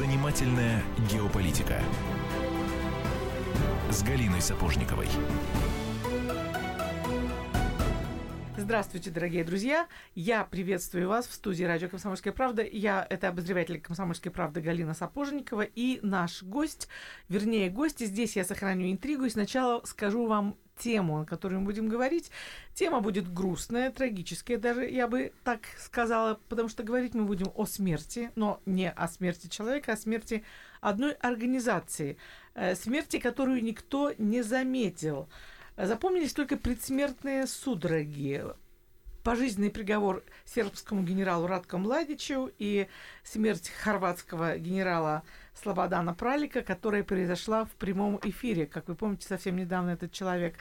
Занимательная геополитика с Галиной Сапожниковой. Здравствуйте, дорогие друзья. Я приветствую вас в студии радио «Комсомольская правда». Я, это обозреватель «Комсомольской правды» Галина Сапожникова и наш гость, вернее, гости. Здесь я сохраню интригу и сначала скажу вам тему, о которой мы будем говорить. Тема будет грустная, трагическая, даже я бы так сказала, потому что говорить мы будем о смерти, но не о смерти человека, а о смерти одной организации, э, смерти, которую никто не заметил. Запомнились только предсмертные судороги, пожизненный приговор сербскому генералу Радко Младичу и смерть хорватского генерала Слободана Пралика, которая произошла в прямом эфире. Как вы помните, совсем недавно этот человек,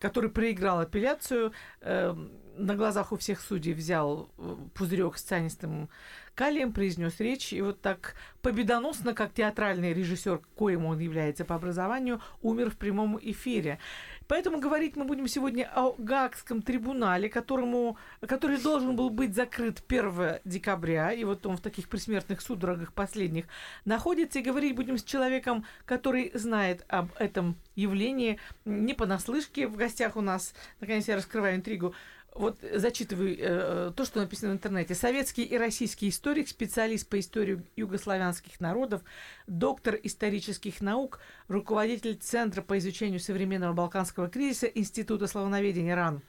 который проиграл апелляцию, э, на глазах у всех судей взял э, пузырек с цианистым калием, произнес речь, и вот так победоносно, как театральный режиссер, коим он является по образованию, умер в прямом эфире. Поэтому говорить мы будем сегодня о Гаагском трибунале, которому, который должен был быть закрыт 1 декабря, и вот он в таких присмертных судорогах последних находится, и говорить будем с человеком, который знает об этом явлении, не понаслышке в гостях у нас, наконец я раскрываю интригу, вот зачитываю э, то, что написано в интернете. Советский и российский историк, специалист по истории югославянских народов, доктор исторических наук, руководитель Центра по изучению современного балканского кризиса Института славяноведения РАН.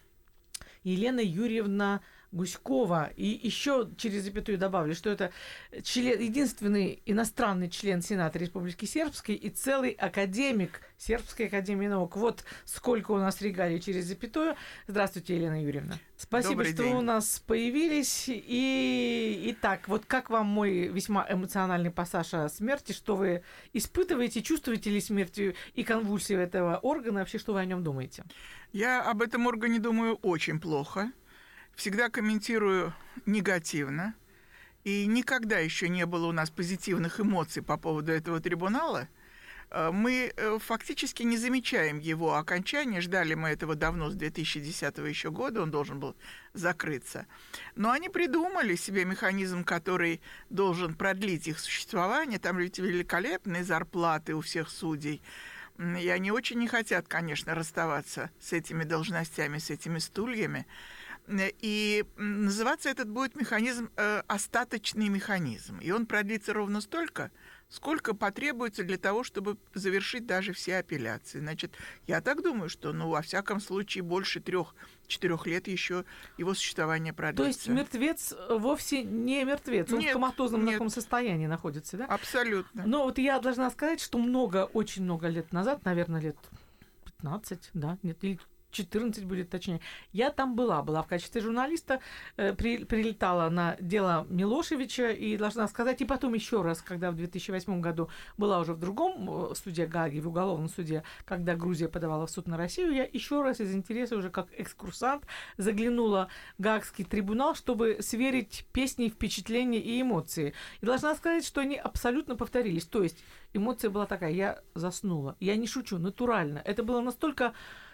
Елена Юрьевна Гуськова. И еще через запятую добавлю, что это член, единственный иностранный член Сената Республики Сербской и целый академик Сербской Академии Наук. Вот сколько у нас регалий через запятую. Здравствуйте, Елена Юрьевна. Спасибо, Добрый что день. у нас появились. И итак, вот как вам мой весьма эмоциональный пассаж о смерти? Что вы испытываете? Чувствуете ли смерть и конвульсии этого органа? Вообще, что вы о нем думаете? Я об этом органе думаю очень плохо всегда комментирую негативно. И никогда еще не было у нас позитивных эмоций по поводу этого трибунала. Э, мы э, фактически не замечаем его окончания. Ждали мы этого давно, с 2010 еще года, он должен был закрыться. Но они придумали себе механизм, который должен продлить их существование. Там ведь великолепные зарплаты у всех судей. И они очень не хотят, конечно, расставаться с этими должностями, с этими стульями. И называться этот будет механизм э, остаточный механизм. И он продлится ровно столько, сколько потребуется для того, чтобы завершить даже все апелляции. Значит, я так думаю, что, ну, во всяком случае, больше трех-четырех лет еще его существование продлится. То есть мертвец вовсе не мертвец, он нет, в коматозном нет. таком состоянии находится, да? Абсолютно. Но вот я должна сказать, что много, очень много лет назад, наверное, лет 15, да, нет, или 14 будет точнее. Я там была, была в качестве журналиста, э, при, прилетала на дело Милошевича и должна сказать, и потом еще раз, когда в 2008 году была уже в другом э, суде Гаги, в уголовном суде, когда Грузия подавала в суд на Россию, я еще раз из интереса уже как экскурсант заглянула в Гаагский трибунал, чтобы сверить песни, впечатления и эмоции. И должна сказать, что они абсолютно повторились. То есть эмоция была такая, я заснула. Я не шучу, натурально. Это было настолько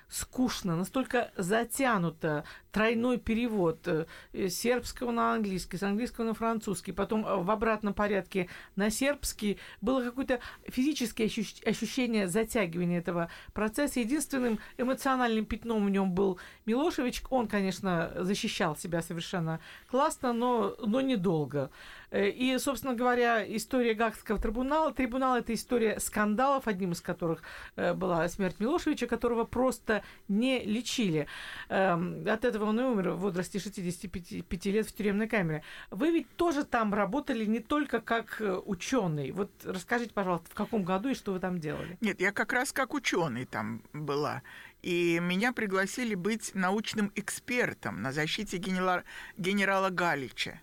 скучно, настолько затянуто, тройной перевод э, сербского на английский, с английского на французский, потом э, в обратном порядке на сербский. Было какое-то физическое ощущение затягивания этого процесса. Единственным эмоциональным пятном в нем был Милошевич. Он, конечно, защищал себя совершенно классно, но, но недолго. Э, и, собственно говоря, история Гагского трибунала. Трибунал – это история скандалов, одним из которых э, была смерть Милошевича, которого просто не лечили. Эм, от этого он и умер в возрасте 65 лет в тюремной камере. Вы ведь тоже там работали не только как э, ученый. Вот расскажите, пожалуйста, в каком году и что вы там делали? Нет, я как раз как ученый там была. И меня пригласили быть научным экспертом на защите генерала, генерала Галича.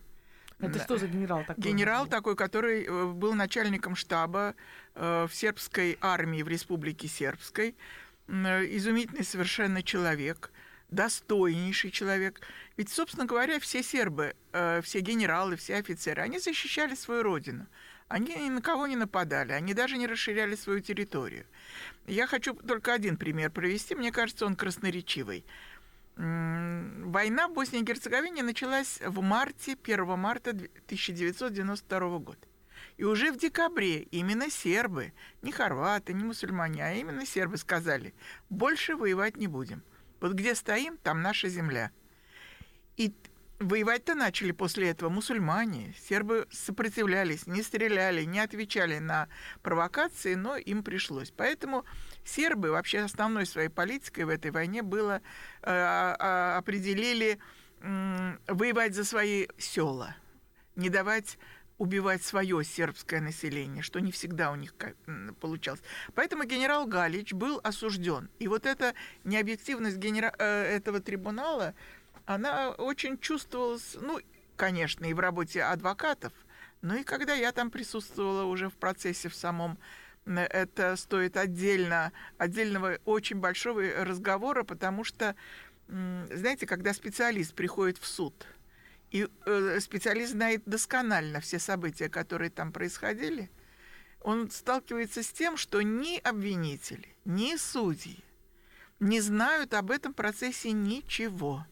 Это да. что за генерал такой? Генерал такой, который э, был начальником штаба э, в сербской армии в Республике Сербской. Изумительный совершенно человек, достойнейший человек. Ведь, собственно говоря, все сербы, э, все генералы, все офицеры, они защищали свою родину. Они ни на кого не нападали, они даже не расширяли свою территорию. Я хочу только один пример провести, мне кажется, он красноречивый. Война в Боснии и Герцеговине началась в марте, 1 марта 1992 года. И уже в декабре именно сербы, не хорваты, не мусульмане, а именно сербы сказали, больше воевать не будем. Вот где стоим, там наша земля. И воевать-то начали после этого мусульмане. Сербы сопротивлялись, не стреляли, не отвечали на провокации, но им пришлось. Поэтому сербы вообще основной своей политикой в этой войне было э, э, определили э, воевать за свои села, не давать убивать свое сербское население, что не всегда у них получалось. Поэтому генерал Галич был осужден. И вот эта необъективность генера... Э, этого трибунала, она очень чувствовалась, ну, конечно, и в работе адвокатов, но и когда я там присутствовала уже в процессе в самом, это стоит отдельно, отдельного очень большого разговора, потому что, знаете, когда специалист приходит в суд – и э, специалист знает досконально все события, которые там происходили, он сталкивается с тем, что ни обвинители, ни судьи не знают об этом процессе ничего.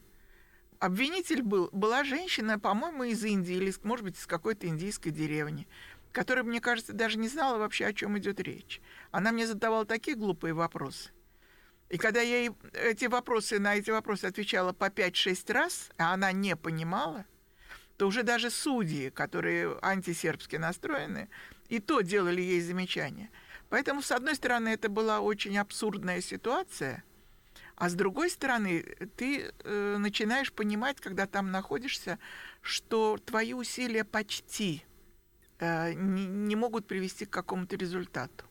Обвинитель был, была женщина, по-моему, из Индии или, может быть, из какой-то индийской деревни, которая, мне кажется, даже не знала вообще, о чем идет речь. Она мне задавала такие глупые вопросы. И когда я ей эти вопросы, на эти вопросы отвечала по 5-6 раз, а она не понимала, то уже даже судьи, которые антисербски настроены, и то делали ей замечания. Поэтому, с одной стороны, это была очень абсурдная ситуация, а с другой стороны, ты э, начинаешь понимать, когда там находишься, что твои усилия почти не, не могут привести к какому-то результату.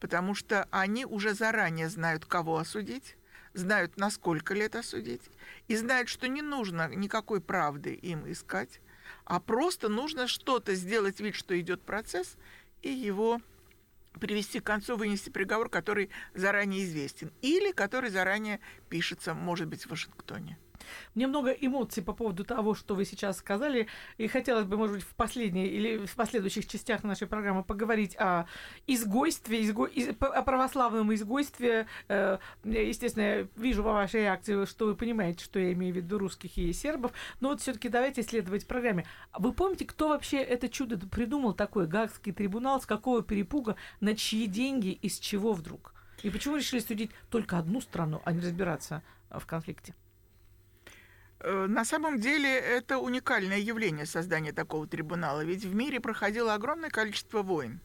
Потому что они уже заранее знают, кого осудить, знают, на сколько лет осудить, и знают, что не нужно никакой правды им искать, а просто нужно что-то сделать вид, что идет процесс, и его привести к концу, вынести приговор, который заранее известен, или который заранее пишется, может быть, в Вашингтоне. Мне много эмоций по поводу того, что вы сейчас сказали, и хотелось бы, может быть, в последней или в последующих частях нашей программы поговорить о изгойстве, изго... о православном изгойстве. Э, естественно, я вижу по вашей реакции, что вы понимаете, что я имею в виду русских и сербов, но вот все-таки давайте исследовать в программе. Вы помните, кто вообще это чудо придумал такой Гаагский трибунал, с какого перепуга, на чьи деньги, из чего вдруг? И почему решили судить только одну страну, а не разбираться в конфликте? Э, на самом деле это уникальное явление создания такого трибунала, ведь в мире проходило огромное количество войн,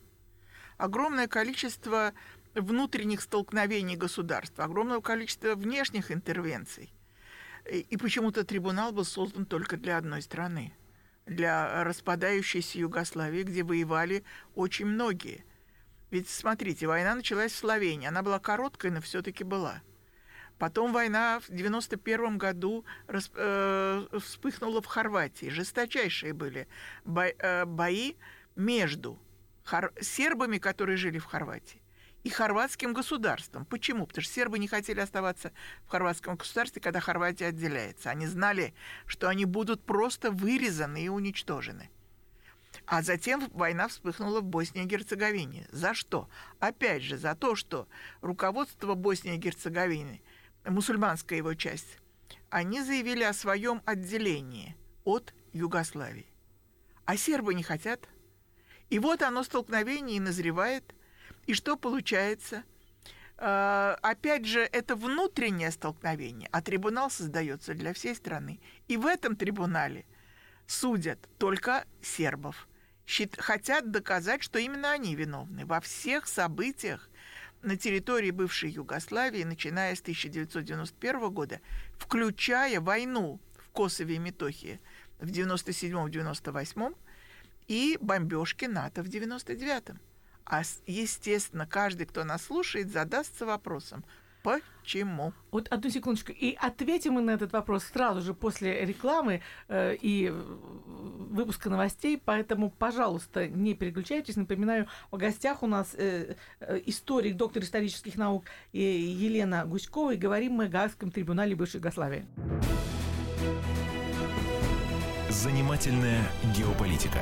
огромное количество внутренних столкновений государств, огромное количество внешних интервенций. И почему-то трибунал был создан только для одной страны, для распадающейся Югославии, где воевали очень многие. Ведь смотрите, война началась в Словении, она была короткой, но все-таки была – Потом война в 91 году расп, э, вспыхнула в Хорватии. Жесточайшие были бо, э, бои между хор, сербами, которые жили в Хорватии, и хорватским государством. Почему? Потому что сербы не хотели оставаться в хорватском государстве, когда Хорватия отделяется. Они знали, что они будут просто вырезаны и уничтожены. А затем война вспыхнула в Боснии и Герцеговине. За что? Опять же, за то, что руководство Боснии и Герцеговины – мусульманская его часть, они заявили о своем отделении от Югославии. А сербы не хотят. И вот оно столкновение и назревает. И что получается? Э, опять же, это внутреннее столкновение, а трибунал создается для всей страны. И в этом трибунале судят только сербов. Хотят доказать, что именно они виновны во всех событиях, на территории бывшей Югославии, начиная с 1991 года, включая войну в Косове и Метохии в 97-98 и бомбежки НАТО в 99-м. А, естественно, каждый, кто нас слушает, задастся вопросом, Почему? Вот одну секундочку. И ответим мы на этот вопрос сразу же после рекламы э, и выпуска новостей. Поэтому, пожалуйста, не переключайтесь. Напоминаю, в гостях у нас э, э, историк, доктор исторических наук э, Елена Гуськова. И говорим мы о Гаагском трибунале бывшей Югославии. Занимательная геополитика.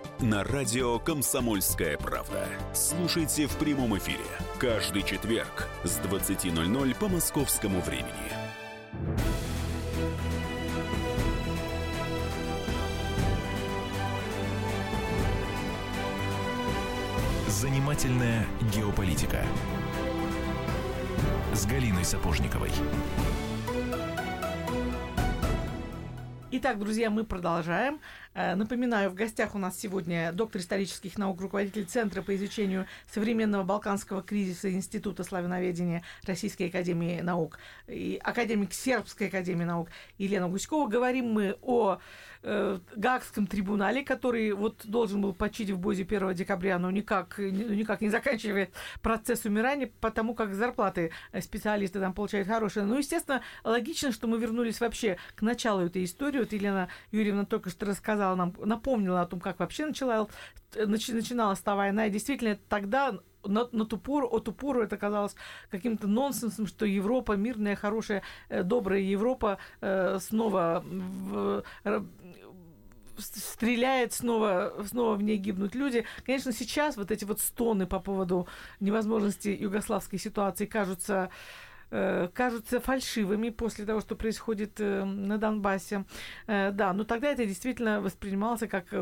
на радио «Комсомольская правда». Слушайте в прямом эфире каждый четверг с 20.00 по московскому времени. Занимательная геополитика с Галиной Сапожниковой. Итак, друзья, мы продолжаем. Э, напоминаю, в гостях у нас сегодня доктор исторических наук, руководитель Центра по изучению современного балканского кризиса Института славяноведения Российской Академии Наук и академик Сербской Академии Наук Елена Гуськова. Говорим мы о э, Гаагском трибунале, который вот должен был почить в Бозе 1 декабря, но никак, ну, никак не заканчивает процесс умирания, потому как зарплаты специалисты там получают хорошие. Ну, естественно, логично, что мы вернулись вообще к началу этой истории. Вот Елена Юрьевна только что рассказала нам, напомнила о том, как вообще начала, начи, начиналась та война. И действительно, тогда на, на ту пору, от ту пору это казалось каким-то нонсенсом, что Европа, мирная, хорошая, э, добрая Европа э, снова в, стреляет, снова, снова в ней гибнут люди. Конечно, сейчас вот эти вот стоны по поводу невозможности югославской ситуации кажутся Э, кажутся фальшивыми после того, что происходит э, на Донбассе. Да, но тогда это действительно воспринималось как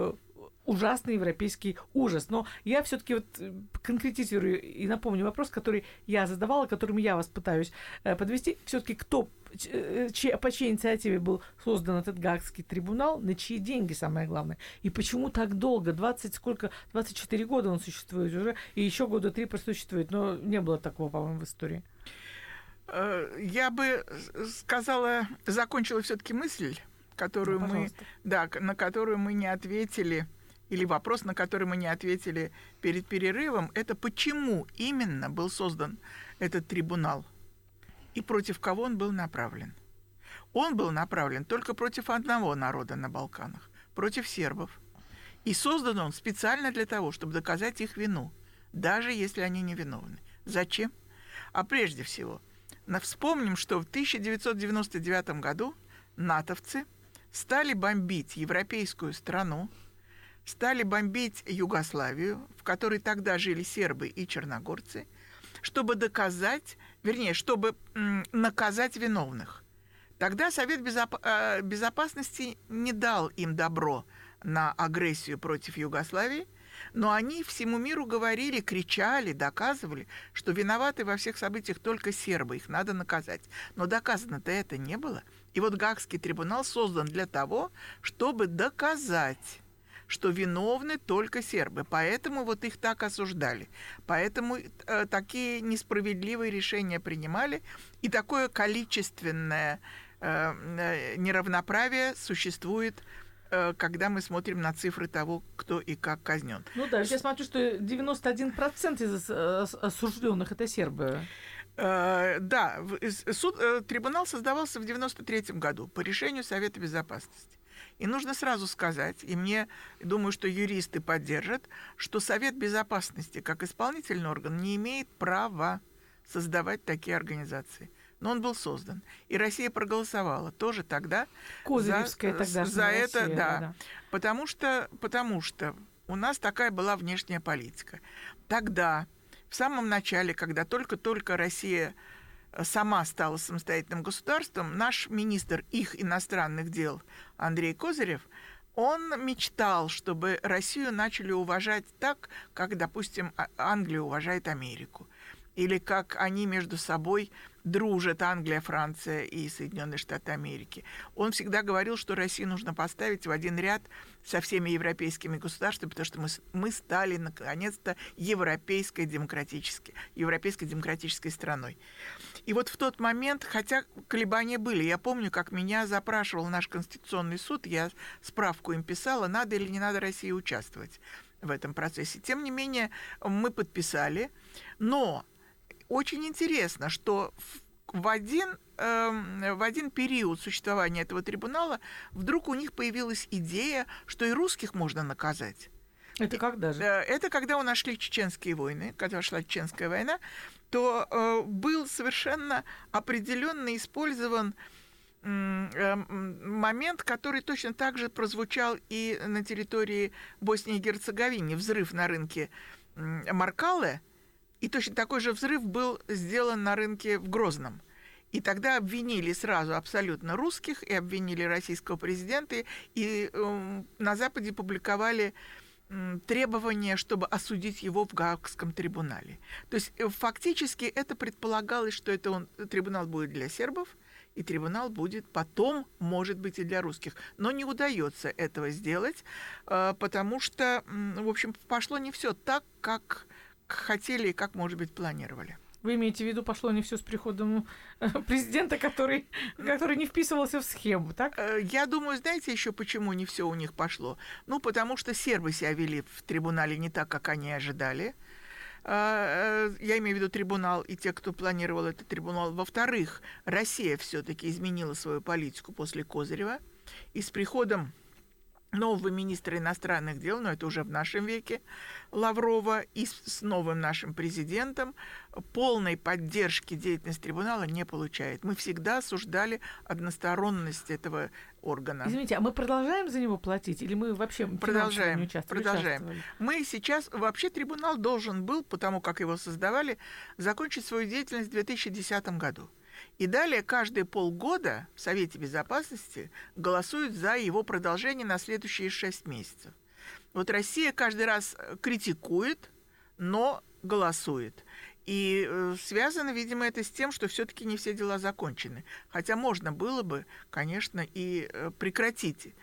ужасный европейский ужас. Но я все-таки вот конкретизирую и напомню вопрос, который я задавала, которым я вас пытаюсь подвести. Все-таки кто, чьи, по чьей инициативе был создан этот Гаагский трибунал, на чьи деньги, самое главное, и почему так долго, 20 сколько, 24 года он существует уже, и еще года три просуществует, но не было такого, по-моему, в истории. Э, я бы сказала, закончила все-таки мысль, которую ну, мы, да, на которую мы не ответили, или вопрос, на который мы не ответили перед перерывом, это почему именно был создан этот трибунал и против кого он был направлен. Он был направлен только против одного народа на Балканах, против сербов. И создан он специально для того, чтобы доказать их вину, даже если они невиновны. Зачем? А прежде всего – Вспомним, что в 1999 году натовцы стали бомбить европейскую страну, стали бомбить Югославию, в которой тогда жили сербы и черногорцы, чтобы доказать, вернее, чтобы наказать виновных. Тогда Совет. Э, Безопасности не дал им добро на агрессию против Югославии – но они всему миру говорили, кричали, доказывали, что виноваты во всех событиях только сербы, их надо наказать. Но доказано-то это не было. И вот Гаагский трибунал создан для того, чтобы доказать, что виновны только сербы. Поэтому вот их так осуждали. Поэтому э, такие несправедливые решения принимали. И такое количественное э, э неравноправие существует Э, когда мы смотрим на цифры того, кто и как казнен. Ну да, я смотрю, что 91% из э, осужденных это сербы. Да, суд, трибунал создавался в 93 году по решению Совета Безопасности. И нужно сразу сказать, и мне, думаю, что юристы поддержат, что Совет Безопасности, как исполнительный орган, не имеет права создавать такие организации но он был создан. И Россия проголосовала тоже тогда Козыревская за, тогда за это, Россия, да, да. Потому что, потому что у нас такая была внешняя политика. Тогда, в самом начале, когда только-только Россия э, сама стала самостоятельным государством, наш министр их иностранных дел Андрей Козырев, он мечтал, чтобы Россию начали уважать так, как, допустим, а, Англия уважает Америку или как они между собой дружат Англия, Франция и Соединенные Штаты Америки. Он всегда говорил, что Россию нужно поставить в один ряд со всеми европейскими государствами, потому что мы, мы стали наконец-то европейской демократической, европейской демократической страной. И вот в тот момент, хотя колебания были, я помню, как меня запрашивал наш Конституционный суд, я справку им писала, надо или не надо России участвовать в этом процессе. Тем не менее, мы подписали, но очень интересно, что в один, э, в один период существования этого трибунала вдруг у них появилась идея, что и русских можно наказать. Это когда же? Это когда у нас шли чеченские войны, когда шла чеченская война, то э, был совершенно определенно использован э, момент, который точно так же прозвучал и на территории Боснии и Герцеговины. Взрыв на рынке Маркале, и точно такой же взрыв был сделан на рынке в Грозном. И тогда обвинили сразу абсолютно русских, и обвинили российского президента, и э, на Западе публиковали требование, чтобы осудить его в Гаагском трибунале. То есть э, фактически это предполагалось, что это он, трибунал будет для сербов, и трибунал будет потом, может быть, и для русских. Но не удается этого сделать, э, потому что, в общем, пошло не все так, как хотели и как, может быть, планировали. Вы имеете в виду, пошло не все с приходом э, президента, который, который не вписывался в схему, так? Э, я думаю, знаете еще, почему не все у них пошло? Ну, потому что сербы себя вели в трибунале не так, как они ожидали. Э, я имею в виду трибунал и те, кто планировал этот трибунал. Во-вторых, Россия все-таки изменила свою политику после Козырева. И с приходом нового министра иностранных дел, но это уже в нашем веке, Лаврова, и с новым нашим президентом полной поддержки деятельности трибунала не получает. Мы всегда осуждали односторонность этого органа. Извините, а мы продолжаем за него платить или мы вообще продолжаем? Не участвовали, продолжаем. Мы сейчас вообще трибунал должен был, потому как его создавали, закончить свою деятельность в 2010 году. И далее каждые полгода в Совете Безопасности голосуют за его продолжение на следующие шесть месяцев. Вот Россия каждый раз э, критикует, но голосует. И э, связано, видимо, это с тем, что все-таки не все дела закончены. Хотя можно было бы, конечно, и э, прекратить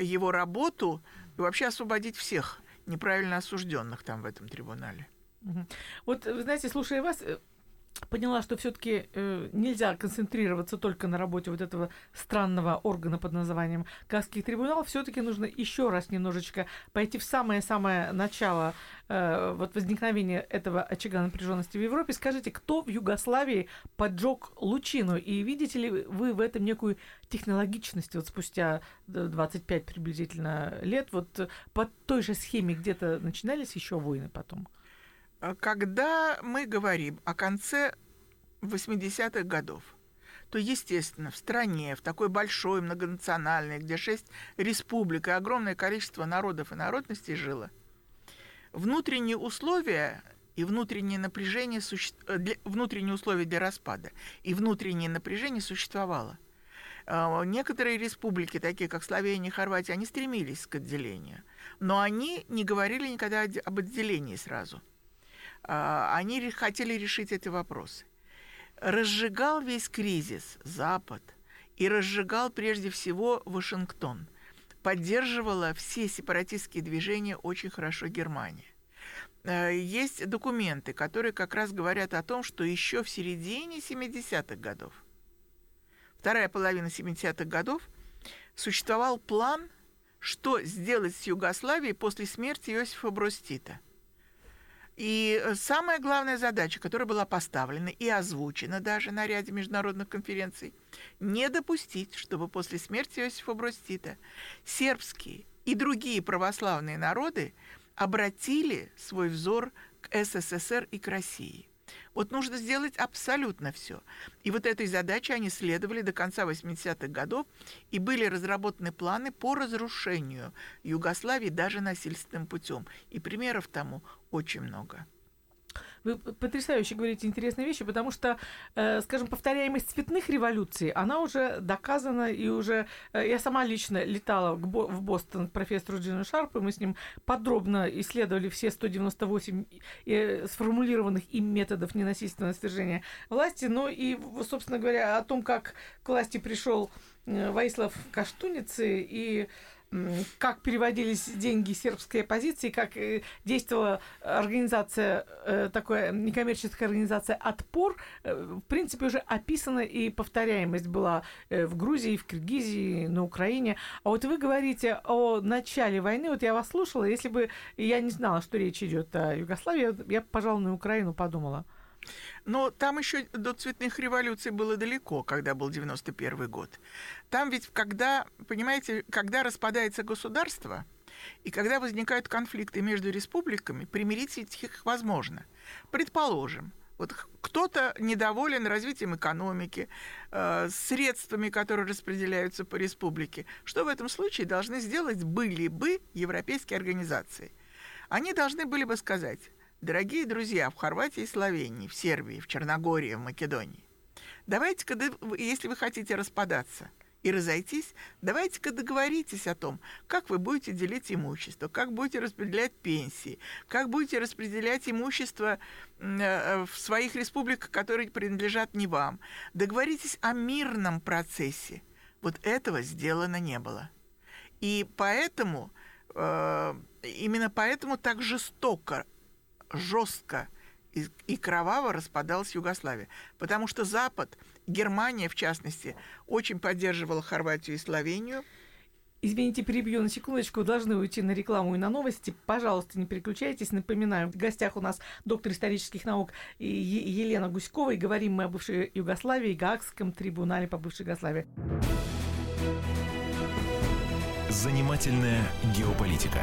его работу и вообще освободить всех неправильно осужденных там в этом трибунале. Вот, вы знаете, слушая вас, поняла, что все-таки э, нельзя концентрироваться только на работе вот этого странного органа под названием Касский трибунал. Все-таки нужно еще раз немножечко пойти в самое-самое начало э, вот возникновения этого очага напряженности в Европе. Скажите, кто в Югославии поджег лучину? И видите ли вы в этом некую технологичность вот спустя 25 приблизительно лет? Вот по той же схеме где-то начинались еще войны потом? А когда мы говорим о конце 80-х годов, то, естественно, в стране, в такой большой, многонациональной, где шесть республик и огромное количество народов и народностей жило, внутренние условия и внутреннее напряжение, суще... Э, для... внутренние условия для распада и внутреннее напряжение существовало. А, некоторые республики, такие как Словения и Хорватия, они стремились к отделению, но они не говорили никогда об отделении сразу – они хотели решить эти вопросы. Разжигал весь кризис Запад и разжигал прежде всего Вашингтон. Поддерживала все сепаратистские движения очень хорошо Германия. Э, есть документы, которые как раз говорят о том, что еще в середине 70-х годов, вторая половина 70-х годов, существовал план, что сделать с Югославией после смерти Иосифа Бростита – и э, самая главная задача, которая была поставлена и озвучена даже на ряде международных конференций, не допустить, чтобы после смерти Иосифа Бростита сербские и другие православные народы обратили свой взор к СССР и к России – вот нужно сделать абсолютно все. И вот этой задаче они следовали до конца 80-х годов, и были разработаны планы по разрушению Югославии даже насильственным путем. И примеров тому очень много. Вы потрясающе говорите интересные вещи, потому что, э, скажем, повторяемость цветных революций, она уже доказана, и уже э, я сама лично летала в Бостон к профессору Джину Шарпу, мы с ним подробно исследовали все 198 э, сформулированных им методов ненасильственного свержения власти, но и, собственно говоря, о том, как к власти пришел Ваислав Каштуницы и как переводились деньги сербской оппозиции, как э, действовала организация, э, такая некоммерческая организация «Отпор», э, в принципе, уже описана и повторяемость была в Грузии, в Киргизии, на Украине. А вот вы говорите о начале войны, вот я вас слушала, если бы я не знала, что речь идет о Югославии, я, пожалуй, на Украину подумала. Но там еще до цветных революций было далеко, когда был 91 год. Там ведь, когда, понимаете, когда распадается государство, и когда возникают конфликты между республиками, примирить их возможно. Предположим, вот кто-то недоволен развитием экономики, э, средствами, которые распределяются по республике. Что в этом случае должны сделать были бы европейские организации? Они должны были бы сказать, дорогие друзья, в Хорватии и Словении, в Сербии, в Черногории, в Македонии, давайте-ка, если вы хотите распадаться – и разойтись, давайте-ка договоритесь о том, как вы будете делить имущество, как будете распределять пенсии, как будете распределять имущество э, в своих республиках, которые принадлежат не вам. Договоритесь о мирном процессе. Вот этого сделано не было. И поэтому, э, именно поэтому так жестоко, жестко и, и кроваво распадалась Югославия. Потому что Запад, Германия в частности, очень поддерживала Хорватию и Словению. Извините, перебью на секундочку. Должны уйти на рекламу и на новости. Пожалуйста, не переключайтесь. Напоминаю, в гостях у нас доктор исторических наук Елена Гуськова. И говорим мы о бывшей Югославии и Гаагском трибунале по бывшей Югославии. Занимательная геополитика.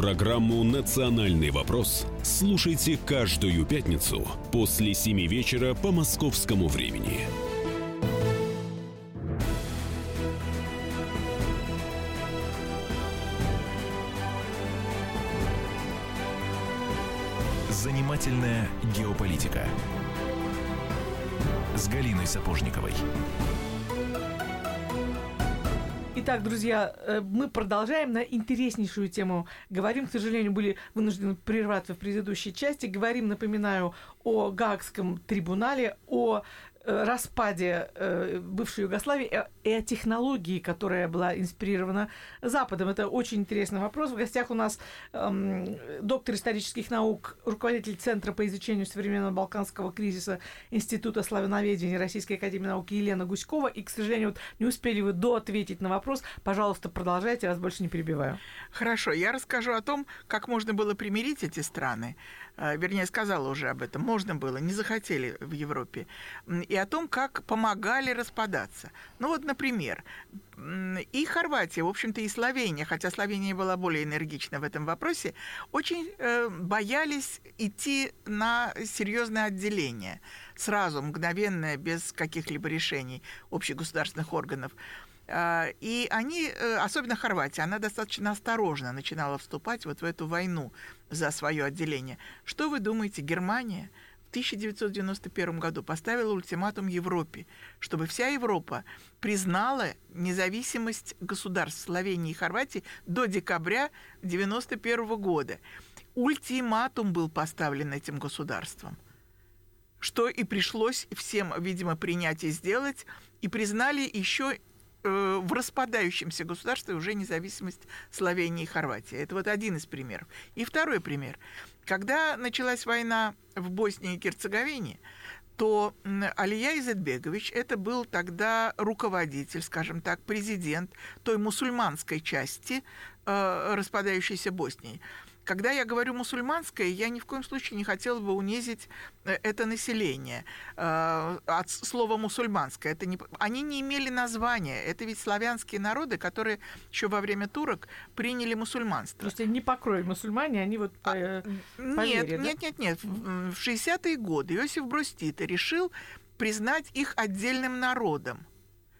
Программу «Национальный вопрос» слушайте каждую пятницу после 7 вечера по московскому времени. Занимательная геополитика с Галиной Сапожниковой. Итак, друзья, э, мы продолжаем на интереснейшую тему. Говорим, к сожалению, были вынуждены прерваться в предыдущей части. Говорим, напоминаю, о Гаагском трибунале, о Э, распаде э, бывшей Югославии и о технологии, которая была инспирирована Западом. Это очень интересный вопрос. В гостях у нас эм, доктор исторических наук, руководитель Центра по изучению современного балканского кризиса Института славяноведения Российской академии наук Елена Гуськова. И, к сожалению, вот не успели вы до ответить на вопрос. Пожалуйста, продолжайте, я вас больше не перебиваю. Хорошо, я расскажу о том, как можно было примирить эти страны. А, вернее, сказала уже об этом, можно было, не захотели в Европе, и о том, как помогали распадаться. Ну вот, например, и Хорватия, в общем-то, и Словения, хотя Словения была более энергична в этом вопросе, очень э, боялись идти на серьезное отделение сразу, мгновенное, без каких-либо решений общегосударственных органов. А, и они, э, особенно Хорватия, она достаточно осторожно начинала вступать вот в эту войну за свое отделение. Что вы думаете, Германия 1991 году поставила ультиматум Европе, чтобы вся Европа признала независимость государств Словении и Хорватии до декабря 1991 года. Ультиматум был поставлен этим государством что и пришлось всем, видимо, принять и сделать, и признали еще Э, в распадающемся государстве уже независимость Словении и Хорватии. Это вот один из примеров. И второй пример. Когда началась война в Боснии и Герцеговине, то Алия Изетбегович это был тогда руководитель, скажем так, президент той мусульманской части э, распадающейся Боснии. Когда я говорю мусульманское, я ни в коем случае не хотела бы унизить э, это население. Э, от слова мусульманское. Это не... Они не имели названия. Это ведь славянские народы, которые еще во время турок приняли мусульманство. То есть они не покрой мусульмане, они вот по, а, по нет, вере, нет, да? нет, нет. В 60-е годы Иосиф Брустита решил признать их отдельным народом,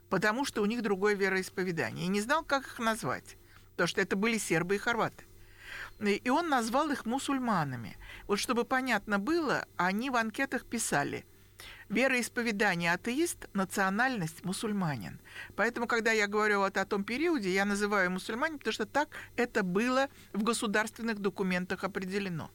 потому что у них другое вероисповедание. И не знал, как их назвать, потому что это были сербы и хорваты. И он назвал их мусульманами. Вот чтобы понятно было, они в анкетах писали Вероисповедание атеист, национальность мусульманин. Поэтому, когда я говорю вот о том периоде, я называю мусульманин, потому что так это было в государственных документах определено.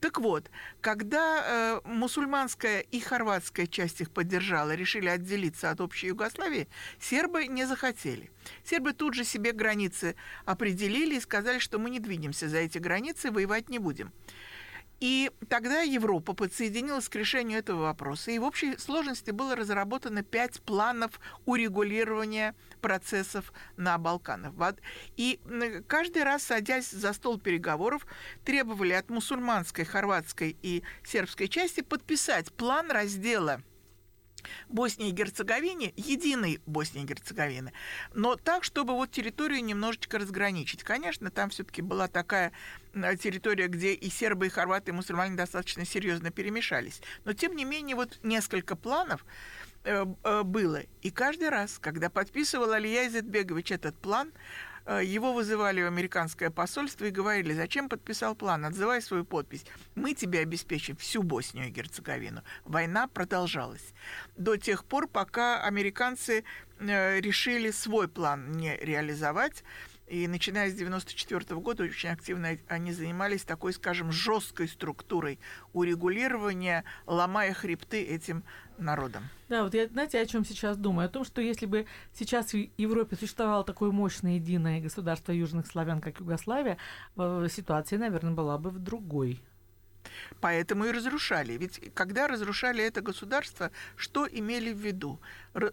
Так вот, когда э, мусульманская и хорватская часть их поддержала, решили отделиться от общей Югославии, сербы не захотели. Сербы тут же себе границы определили и сказали, что мы не двинемся за эти границы, воевать не будем. И тогда Европа подсоединилась к решению этого вопроса. И в общей сложности было разработано пять планов урегулирования процессов на Балканах. И каждый раз, садясь за стол переговоров, требовали от мусульманской, хорватской и сербской части подписать план раздела Боснии и Герцеговине, единой Боснии и Герцеговины, но так, чтобы вот территорию немножечко разграничить. Конечно, там все-таки была такая территория, где и сербы, и хорваты, и мусульмане достаточно серьезно перемешались. Но, тем не менее, вот несколько планов э, э, было. И каждый раз, когда подписывал Алия Изетбегович этот план, его вызывали в американское посольство и говорили, зачем подписал план, отзывай свою подпись. Мы тебе обеспечим всю Боснию и Герцеговину. Война продолжалась до тех пор, пока американцы э, решили свой план не реализовать. И начиная с 1994 года очень активно они занимались такой, скажем, жесткой структурой урегулирования, ломая хребты этим народом. Да, вот я, знаете, о чем сейчас думаю? О том, что если бы сейчас в Европе существовало такое мощное единое государство южных славян, как Югославия, э, ситуация, наверное, была бы в другой. Поэтому и разрушали. Ведь когда разрушали это государство, что имели в виду?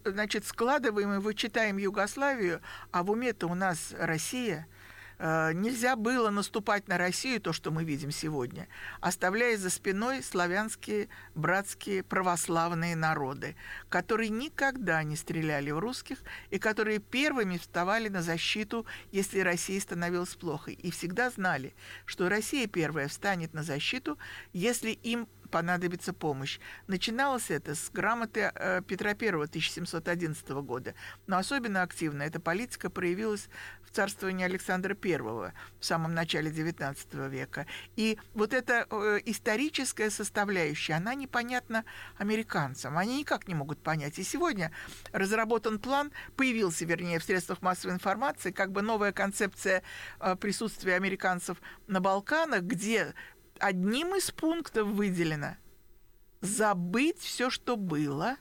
Значит, складываем и вычитаем Югославию, а в уме-то у нас Россия – нельзя было наступать на Россию, то, что мы видим сегодня, оставляя за спиной славянские, братские, православные народы, которые никогда не стреляли в русских и которые первыми вставали на защиту, если Россия становилась плохой. И всегда знали, что Россия первая встанет на защиту, если им понадобится помощь. Начиналось это с грамоты э, Петра I 1711 года, но особенно активно эта политика проявилась в царствовании Александра I в самом начале XIX века. И вот эта э, историческая составляющая, она непонятна американцам. Они никак не могут понять. И сегодня разработан план, появился, вернее, в средствах массовой информации, как бы новая концепция э, присутствия американцев на Балканах, где одним из пунктов выделено забыть все, что было,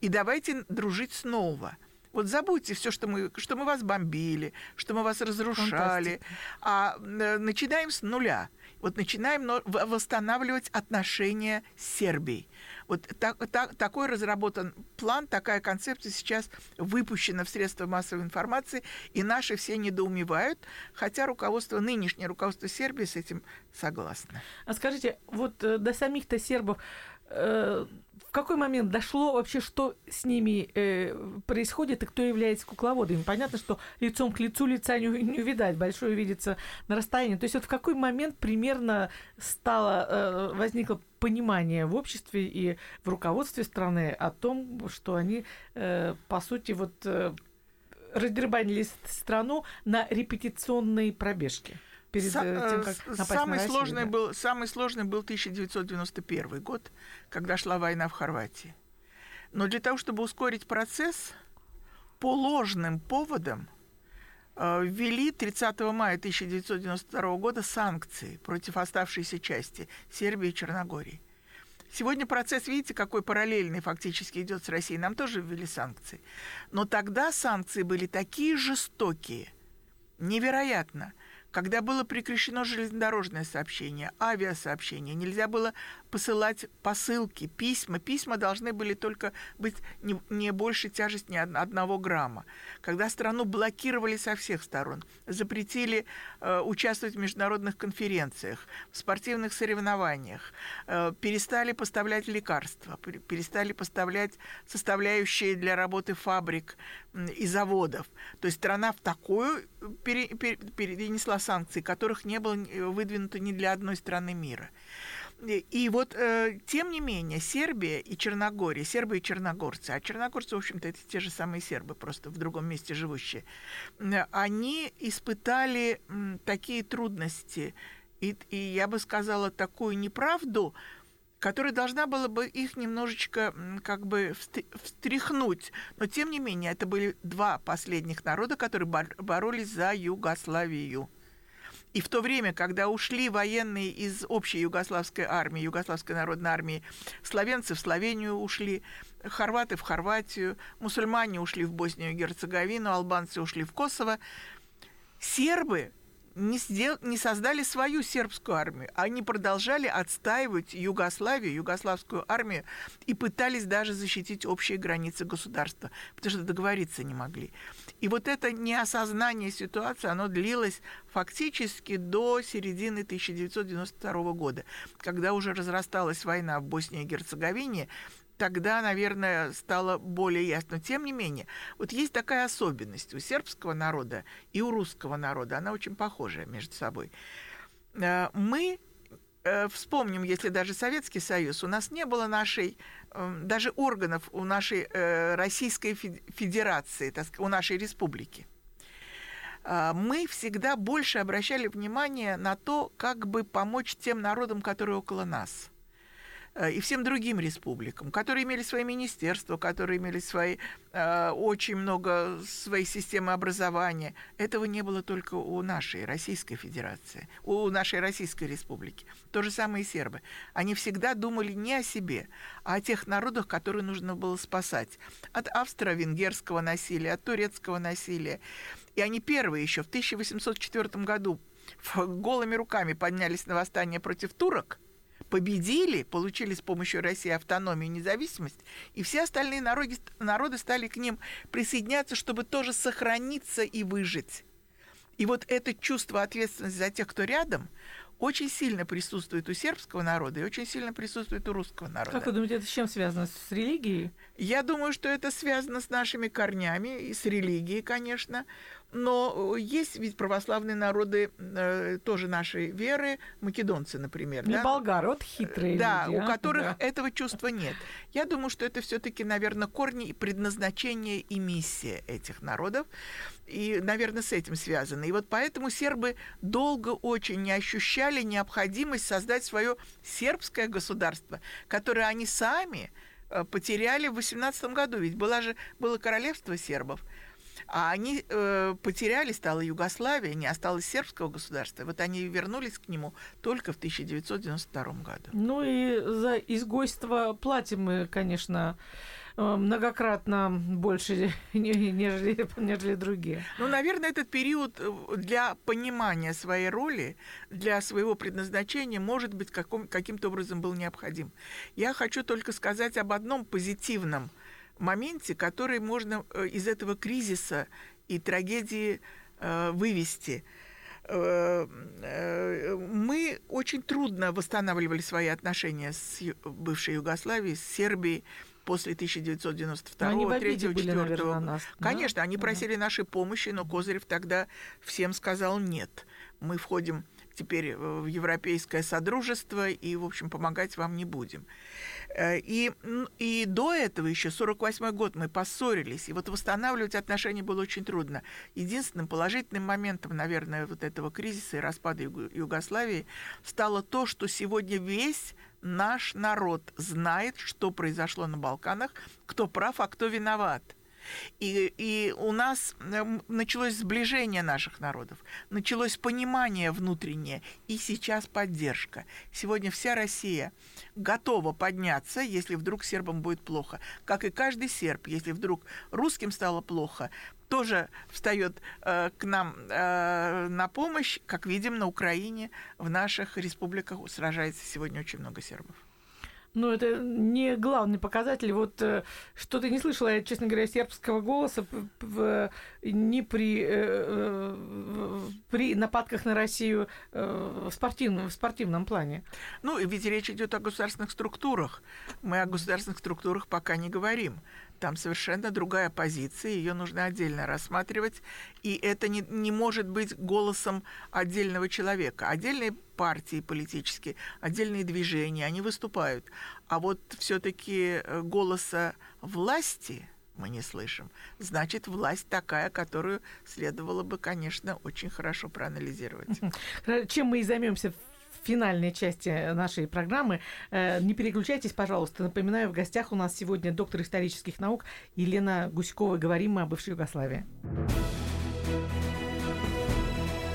и давайте дружить снова. Вот забудьте все, что мы, что мы вас бомбили, что мы вас разрушали, Фантастика. а э, начинаем с нуля. Вот начинаем восстанавливать отношения с Сербией. Вот так, так, такой разработан план, такая концепция сейчас выпущена в средства массовой информации, и наши все недоумевают, хотя руководство, нынешнее руководство Сербии с этим согласно. А скажите, вот э, до самих-то сербов э, какой момент дошло вообще, что с ними э, происходит и кто является кукловодами? Понятно, что лицом к лицу лица не, не увидать, большое видится на расстоянии. То есть вот в какой момент примерно стало, э, возникло понимание в обществе и в руководстве страны о том, что они, э, по сути, вот э, раздербанили страну на репетиционные пробежки перед Са- э, тем, как напасть самый на Россию, сложный да? был самый сложный был 1991 год, когда шла война в Хорватии. Но для того, чтобы ускорить процесс, по ложным поводам э, ввели 30 мая 1992 года санкции против оставшейся части Сербии и Черногории. Сегодня процесс, видите, какой параллельный фактически идет с Россией. Нам тоже ввели санкции. Но тогда санкции были такие жестокие, невероятно – когда было прекращено железнодорожное сообщение, авиасообщение, нельзя было посылать посылки, письма. Письма должны были только быть не, не больше тяжести ни одного грамма. Когда страну блокировали со всех сторон, запретили э, участвовать в международных конференциях, в спортивных соревнованиях, э, перестали поставлять лекарства, перестали поставлять составляющие для работы фабрик и заводов. То есть страна в такую пере, перенесла санкции, которых не было э, выдвинуто ни для одной страны мира. И вот, э, тем не менее, Сербия и Черногория, сербы и черногорцы, а черногорцы, в общем-то, это те же самые сербы, просто в другом месте живущие, они испытали такие трудности, и, и я бы сказала, такую неправду, которая должна была бы их немножечко как бы встряхнуть. Но, тем не менее, это были два последних народа, которые боролись за Югославию. И в то время, когда ушли военные из общей югославской армии, югославской народной армии, словенцы в Словению ушли, хорваты в Хорватию, мусульмане ушли в Боснию и Герцеговину, албанцы ушли в Косово, сербы не, сдел... не создали свою сербскую армию. Они продолжали отстаивать Югославию, югославскую армию, и пытались даже защитить общие границы государства, потому что договориться не могли. И вот это неосознание ситуации, оно длилось фактически до середины 1992 года, когда уже разрасталась война в Боснии и Герцеговине, тогда, наверное, стало более ясно. Тем не менее, вот есть такая особенность у сербского народа и у русского народа, она очень похожая между собой. Э, мы э, вспомним, если даже Советский Союз, у нас не было нашей, даже органов у нашей э, Российской Федерации, у нашей республики. Мы всегда больше обращали внимание на то, как бы помочь тем народам, которые около нас – и всем другим республикам, которые имели свои министерства, которые имели свои, э, очень много своей системы образования. Этого не было только у нашей Российской Федерации, у нашей Российской Республики. То же самое и сербы. Они всегда думали не о себе, а о тех народах, которые нужно было спасать. От австро-венгерского насилия, от турецкого насилия. И они первые еще в 1804 году голыми руками поднялись на восстание против турок – победили, получили с помощью России автономию и независимость, и все остальные народы, народы стали к ним присоединяться, чтобы тоже сохраниться и выжить. И вот это чувство ответственности за тех, кто рядом, очень сильно присутствует у сербского народа и очень сильно присутствует у русского народа. Как вы думаете, это с чем связано? С религией? Я думаю, что это связано с нашими корнями и с религией, конечно. Но есть ведь православные народы э, тоже нашей веры, македонцы, например. Не да? болгары, вот хитрые Да, люди, у а? которых да. этого чувства нет. Я думаю, что это все-таки, наверное, корни и предназначение и миссия этих народов. И, наверное, с этим связано. И вот поэтому сербы долго очень не ощущали необходимость создать свое сербское государство, которое они сами э, потеряли в 18 году. Ведь была же, было королевство сербов. А они э, потеряли, стала Югославия, не осталось сербского государства. Вот они вернулись к нему только в 1992 году. Ну и за изгойство платим мы, конечно, Э, многократно больше, нежели, нежели другие. Ну, наверное, этот период э, для понимания своей роли, для своего предназначения, может быть, каким-то образом был необходим. Я хочу только сказать об одном позитивном моменте, который можно э, из этого кризиса и трагедии вывести мы очень трудно восстанавливали свои отношения с бывшей Югославией, с Сербией, после 1992 3 4 нас. Конечно, да? они просили нашей помощи, но Козырев тогда всем сказал нет. Мы входим теперь в Европейское Содружество и, в общем, помогать вам не будем. Э, и, и до этого еще, 48 год, мы поссорились, и вот восстанавливать отношения было очень трудно. Единственным положительным моментом, наверное, вот этого кризиса и распада Югославии стало то, что сегодня весь наш народ знает, что произошло на Балканах, кто прав, а кто виноват. И, и у нас эм, началось сближение наших народов, началось понимание внутреннее, и сейчас поддержка. Сегодня вся Россия готова подняться, если вдруг сербам будет плохо. Как и каждый серб, если вдруг русским стало плохо, тоже встает э, к нам э, на помощь. Как видим, на Украине, в наших республиках сражается сегодня очень много сербов. Ну, это не главный показатель. Вот э, что-то не слышала я, честно говоря, сербского голоса в, ни при, э, э, при нападках на Россию в спортивном, в спортивном плане. Ну, ведь речь идет о государственных структурах. Мы о государственных структурах пока не говорим. Там совершенно другая позиция, ее нужно отдельно рассматривать, и это не, не может быть голосом отдельного человека. Отдельные партии политические, отдельные движения, они выступают. А вот все-таки э, голоса власти мы не слышим. Значит, власть такая, которую следовало бы, конечно, очень хорошо проанализировать. Чем мы и займемся финальной части нашей программы. Э, не переключайтесь, пожалуйста. Напоминаю, в гостях у нас сегодня доктор исторических наук Елена Гуськова. Говорим мы о бывшей Югославии.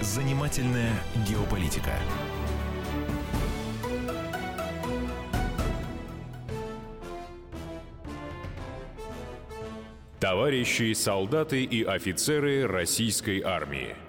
Занимательная геополитика. Товарищи солдаты и офицеры российской армии –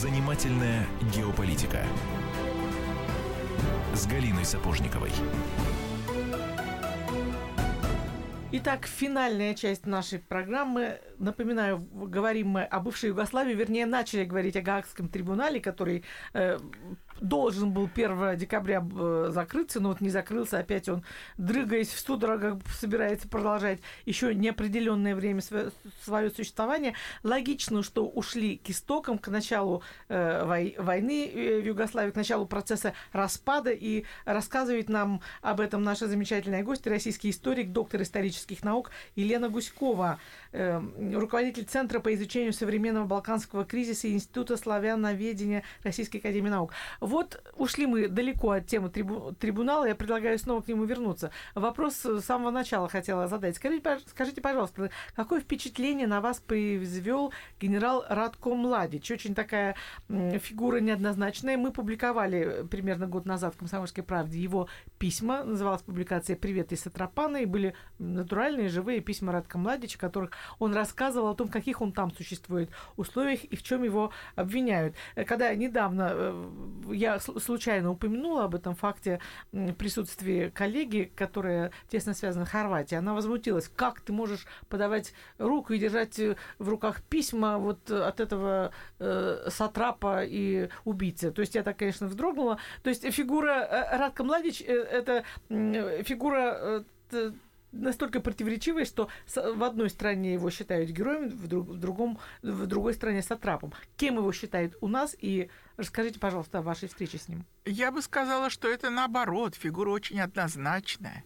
Занимательная геополитика с Галиной Сапожниковой. Итак, финальная часть нашей программы. Напоминаю, говорим мы о бывшей Югославии, вернее, начали говорить о Гаагском трибунале, который э, должен был 1 декабря э, закрыться, но вот не закрылся, опять он, дрыгаясь в судорогах, собирается продолжать еще неопределенное время свое существование. Логично, что ушли к истокам, к началу э, войны э, в Югославии, к началу процесса распада, и рассказывает нам об этом наша замечательная гостья, российский историк, доктор исторических наук Елена Гуськова, руководитель Центра по изучению современного балканского кризиса Института славяноведения Российской Академии Наук. Вот ушли мы далеко от темы трибу- трибунала, я предлагаю снова к нему вернуться. Вопрос с самого начала хотела задать. Скажите, скажите пожалуйста, какое впечатление на вас произвел генерал Радко Младич? Очень такая фигура неоднозначная. Мы публиковали примерно год назад в «Комсомольской правде» его письма. Называлась публикация «Привет из Сатрапана», и были натуральные, живые письма Радко Младича, которых он рассказывал о том, каких он там существует условиях и в чем его обвиняют. Когда недавно э, я случайно упомянула об этом факте присутствии коллеги, которая тесно связана с Хорватией. Она возмутилась, как ты можешь подавать руку и держать э, в руках письма вот от этого э, сатрапа и убийцы. То есть я так, конечно, вздрогнула. То есть фигура э, Радко Младич э, – это фигура настолько противоречивые, что в одной стране его считают героем, в, друг, в, другом, в другой стране сатрапом. Кем его считают у нас? И расскажите, пожалуйста, о вашей встрече с ним. Я бы сказала, что это наоборот, фигура очень однозначная.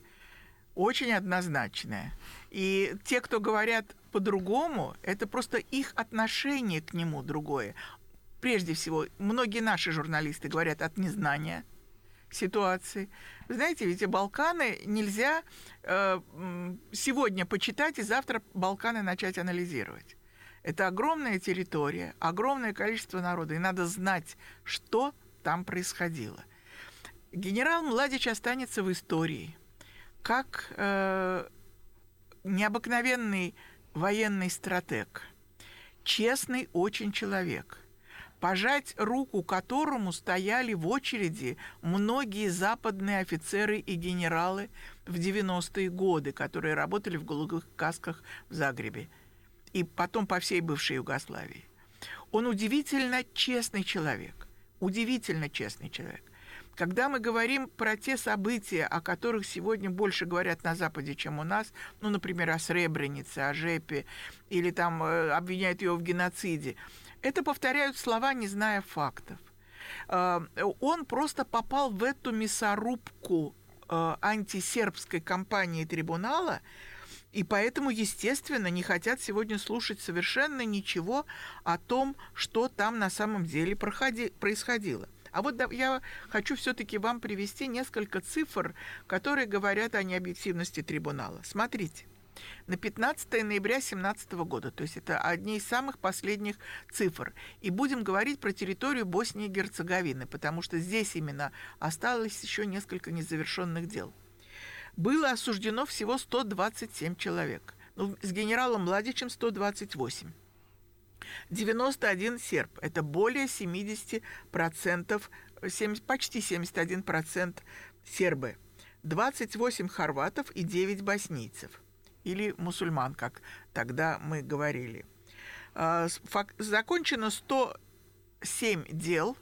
Очень однозначная. И те, кто говорят по-другому, это просто их отношение к нему другое. Прежде всего, многие наши журналисты говорят от незнания – ситуации. Знаете, ведь Балканы нельзя э, сегодня почитать и завтра Балканы начать анализировать. Это огромная территория, огромное количество народа, и надо знать, что там происходило. Генерал Младич останется в истории как э, необыкновенный военный стратег, честный очень человек, пожать руку которому стояли в очереди многие западные офицеры и генералы в 90-е годы, которые работали в голубых касках в Загребе и потом по всей бывшей Югославии. Он удивительно честный человек, удивительно честный человек. Когда мы говорим про те события, о которых сегодня больше говорят на Западе, чем у нас, ну, например, о Сребренице, о Жепе, или там э, обвиняют его в геноциде, это повторяют слова, не зная фактов. А, он просто попал в эту мясорубку а, антисербской кампании трибунала, и поэтому, естественно, не хотят сегодня слушать совершенно ничего о том, что там на самом деле проходи, происходило. А вот я хочу все-таки вам привести несколько цифр, которые говорят о необъективности трибунала. Смотрите на 15 ноября 2017 года. То есть это одни из самых последних цифр. И будем говорить про территорию Боснии и Герцеговины, потому что здесь именно осталось еще несколько незавершенных дел. Было осуждено всего 127 человек. Ну, с генералом Младичем 128. 91 серб. Это более 70%, 70, почти 71% сербы. 28 хорватов и 9 боснийцев или мусульман, как тогда мы говорили. А, закончено 100 7 дел,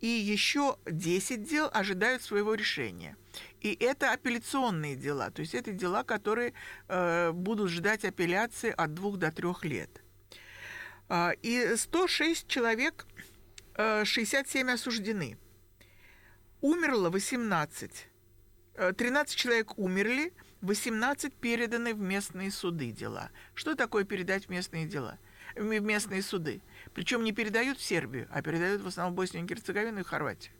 и еще 10 дел ожидают своего решения. И это апелляционные дела, то есть это дела, которые э, будут ждать апелляции от 2 до 3 лет. Э, и 106 человек, э, 67 осуждены. Умерло 18. 13 человек умерли, 18 переданы в местные суды дела. Что такое передать в местные дела? В местные суды. Причем не передают в Сербию, а передают в основном Боснию и Герцеговину и Хорватию.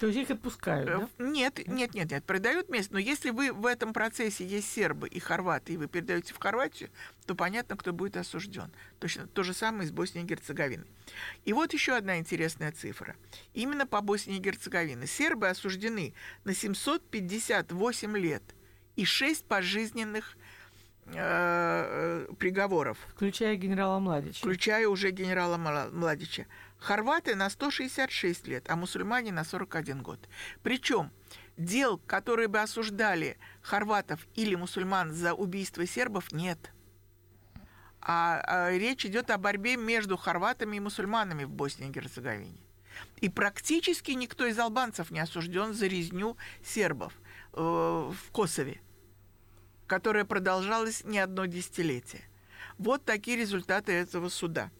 То есть их отпускают, да? Э, нет, нет, нет, нет, продают место. Но если вы в этом процессе есть сербы и хорваты, и вы передаете в Хорватию, то понятно, кто будет осужден. Точно то же самое и с Боснией и Герцеговиной. И вот еще одна интересная цифра. Именно по Боснии и Герцеговине сербы осуждены на 758 лет и 6 пожизненных э, приговоров. Включая генерала Младича. Включая уже генерала Младича. Хорваты на 166 лет, а мусульмане на 41 год. Причем дел, которые бы осуждали хорватов или мусульман за убийство сербов, нет. А, а речь идет о борьбе между хорватами и мусульманами в Боснии и Герцеговине. И практически никто из албанцев не осужден за резню сербов э, в Косове, которая продолжалась не одно десятилетие. Вот такие результаты этого суда.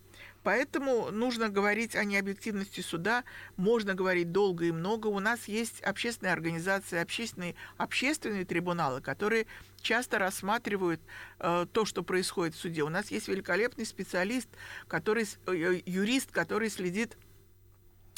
Поэтому нужно говорить о необъективности суда, можно говорить долго и много. У нас есть общественные организации, общественные, общественные трибуналы, которые часто рассматривают э, то, что происходит в суде. У нас есть великолепный специалист, который, э, юрист, который следит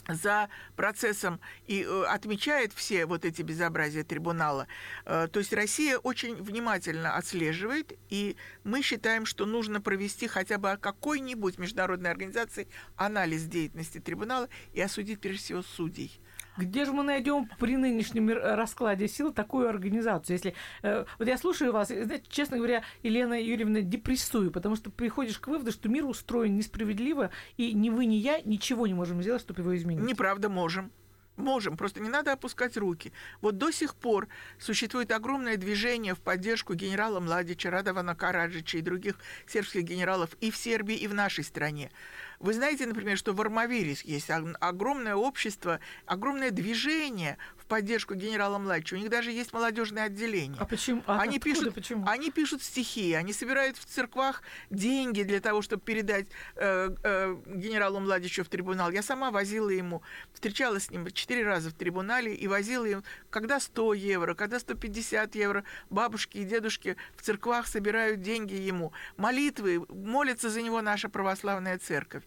за процессом и э, отмечает все вот эти безобразия трибунала. Э, то есть Россия очень внимательно отслеживает, и мы считаем, что нужно провести хотя бы какой-нибудь международной организации анализ деятельности трибунала и осудить прежде всего судей. Где же мы найдем при нынешнем раскладе сил такую организацию? Если э, вот я слушаю вас, знаете, честно говоря, Елена Юрьевна, депрессую, потому что приходишь к выводу, что мир устроен несправедливо, и ни вы, ни я ничего не можем сделать, чтобы его изменить. Неправда, можем. Можем, просто не надо опускать руки. Вот до сих пор существует огромное движение в поддержку генерала Младича, Радована Караджича и других сербских генералов и в Сербии, и в нашей стране. Вы знаете, например, что в Армавире есть огромное общество, огромное движение в поддержку генерала Младича. У них даже есть молодежное отделение. А почему? А они, откуда, пишут, почему? они пишут стихи, они собирают в церквах деньги для того, чтобы передать э, э, генералу Младичу в трибунал. Я сама возила ему, встречалась с ним четыре раза в трибунале и возила ему, когда 100 евро, когда 150 евро. Бабушки и дедушки в церквах собирают деньги ему. Молитвы, молится за него наша православная церковь.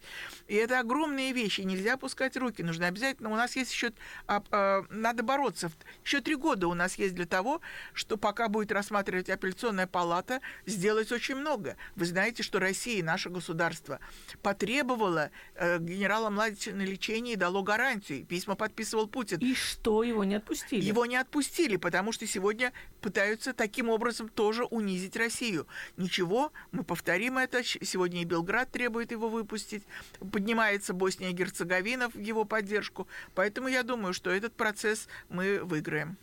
И это огромные вещи, нельзя опускать руки, нужно обязательно, у нас есть еще, а, а, надо бороться, еще три года у нас есть для того, что пока будет рассматривать апелляционная палата, сделать очень много. Вы знаете, что Россия, наше государство, потребовала э, генерала Младича на лечение и дало гарантию. Письма подписывал Путин. И что, его не отпустили? Его не отпустили, потому что сегодня пытаются таким образом тоже унизить Россию. Ничего, мы повторим это. Сегодня и Белград требует его выпустить поднимается Босния и Герцеговина в его поддержку. Поэтому я думаю, что этот процесс мы выиграем.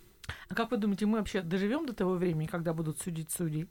А как вы думаете, мы вообще доживем до того времени, когда будут судить судей?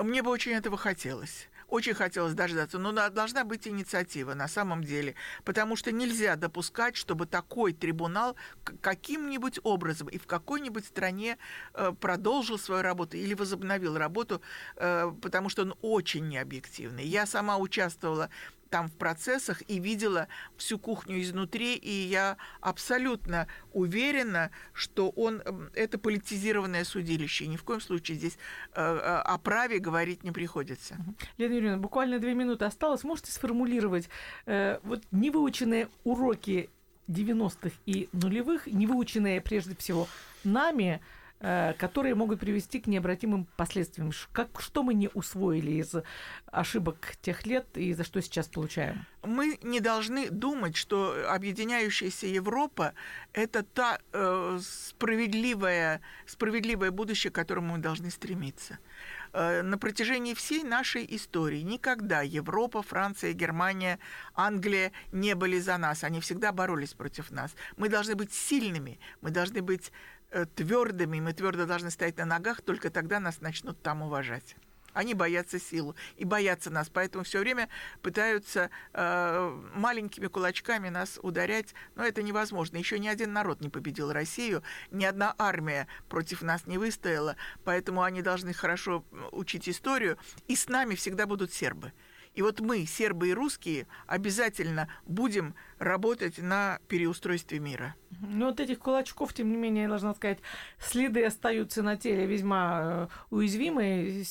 Мне бы очень этого хотелось. Очень хотелось дождаться, но должна быть инициатива на самом деле, потому что нельзя допускать, чтобы такой трибунал каким-нибудь образом и в какой-нибудь стране э, продолжил свою работу или возобновил работу, э, потому что он очень необъективный. Я сама участвовала там в процессах и видела всю кухню изнутри, и я абсолютно уверена, что он это политизированное судилище. Ни в коем случае здесь э, о праве говорить не приходится. Лена Юрьевна, буквально две минуты осталось. Можете сформулировать э, вот невыученные уроки 90-х и нулевых, невыученные прежде всего нами, которые могут привести к необратимым последствиям. Как, что мы не усвоили из ошибок тех лет и за что сейчас получаем? Мы не должны думать, что объединяющаяся Европа – это та э, справедливое, справедливое будущее, к которому мы должны стремиться э, на протяжении всей нашей истории никогда Европа, Франция, Германия, Англия не были за нас. Они всегда боролись против нас. Мы должны быть сильными, мы должны быть Э, твердыми, мы твердо должны стоять на ногах, только тогда нас начнут там уважать. Они боятся силу и боятся нас, поэтому все время пытаются э, маленькими кулачками нас ударять, но это невозможно. Еще ни один народ не победил Россию, ни одна армия против нас не выстояла, поэтому они должны хорошо учить историю, и с нами всегда будут сербы. И вот мы, сербы и русские, обязательно будем работать на переустройстве мира. Ну вот этих кулачков, тем не менее, я должна сказать, следы остаются на теле весьма э, уязвимые.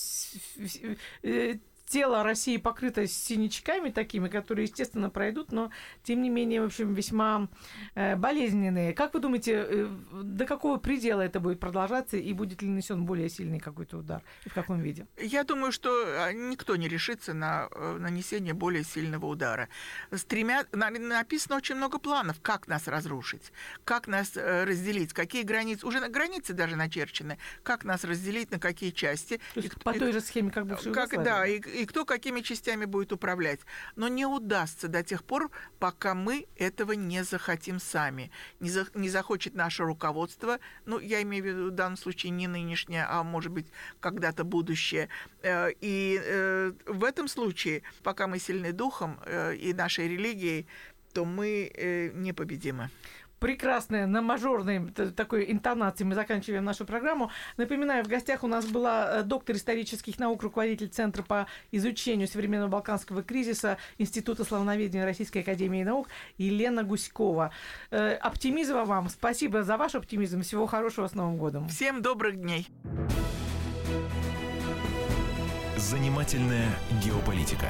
Э, тело России покрыто синячками такими, которые, естественно, пройдут, но, тем не менее, в общем, весьма э, болезненные. Как вы думаете, э, до какого предела это будет продолжаться, и будет ли нанесен более сильный какой-то удар, и в каком виде? Я думаю, что а, никто не решится на э, нанесение более сильного удара. Стремя... Написано очень много планов, как нас разрушить, как нас э, разделить, какие границы, уже границы даже начерчены, как нас разделить, на какие части. То есть и, по и, той же схеме, как бывшей как, Да, и, и кто какими частями будет управлять. Но не удастся до тех пор, пока мы этого не захотим сами. Не, за, не захочет наше руководство, ну, я имею в виду в данном случае не нынешнее, а может быть когда-то будущее. Э, и э, в этом случае, пока мы сильны духом э, и нашей религией, то мы непобедимы прекрасная, на мажорной такой интонации мы заканчиваем нашу программу. Напоминаю, в гостях у нас была э, доктор исторических наук, руководитель Центра по изучению современного балканского кризиса Института славноведения Российской Академии Наук Елена Гуськова. Э, оптимизма вам. Спасибо за ваш оптимизм. Всего хорошего с Новым годом. Всем добрых дней. Занимательная геополитика.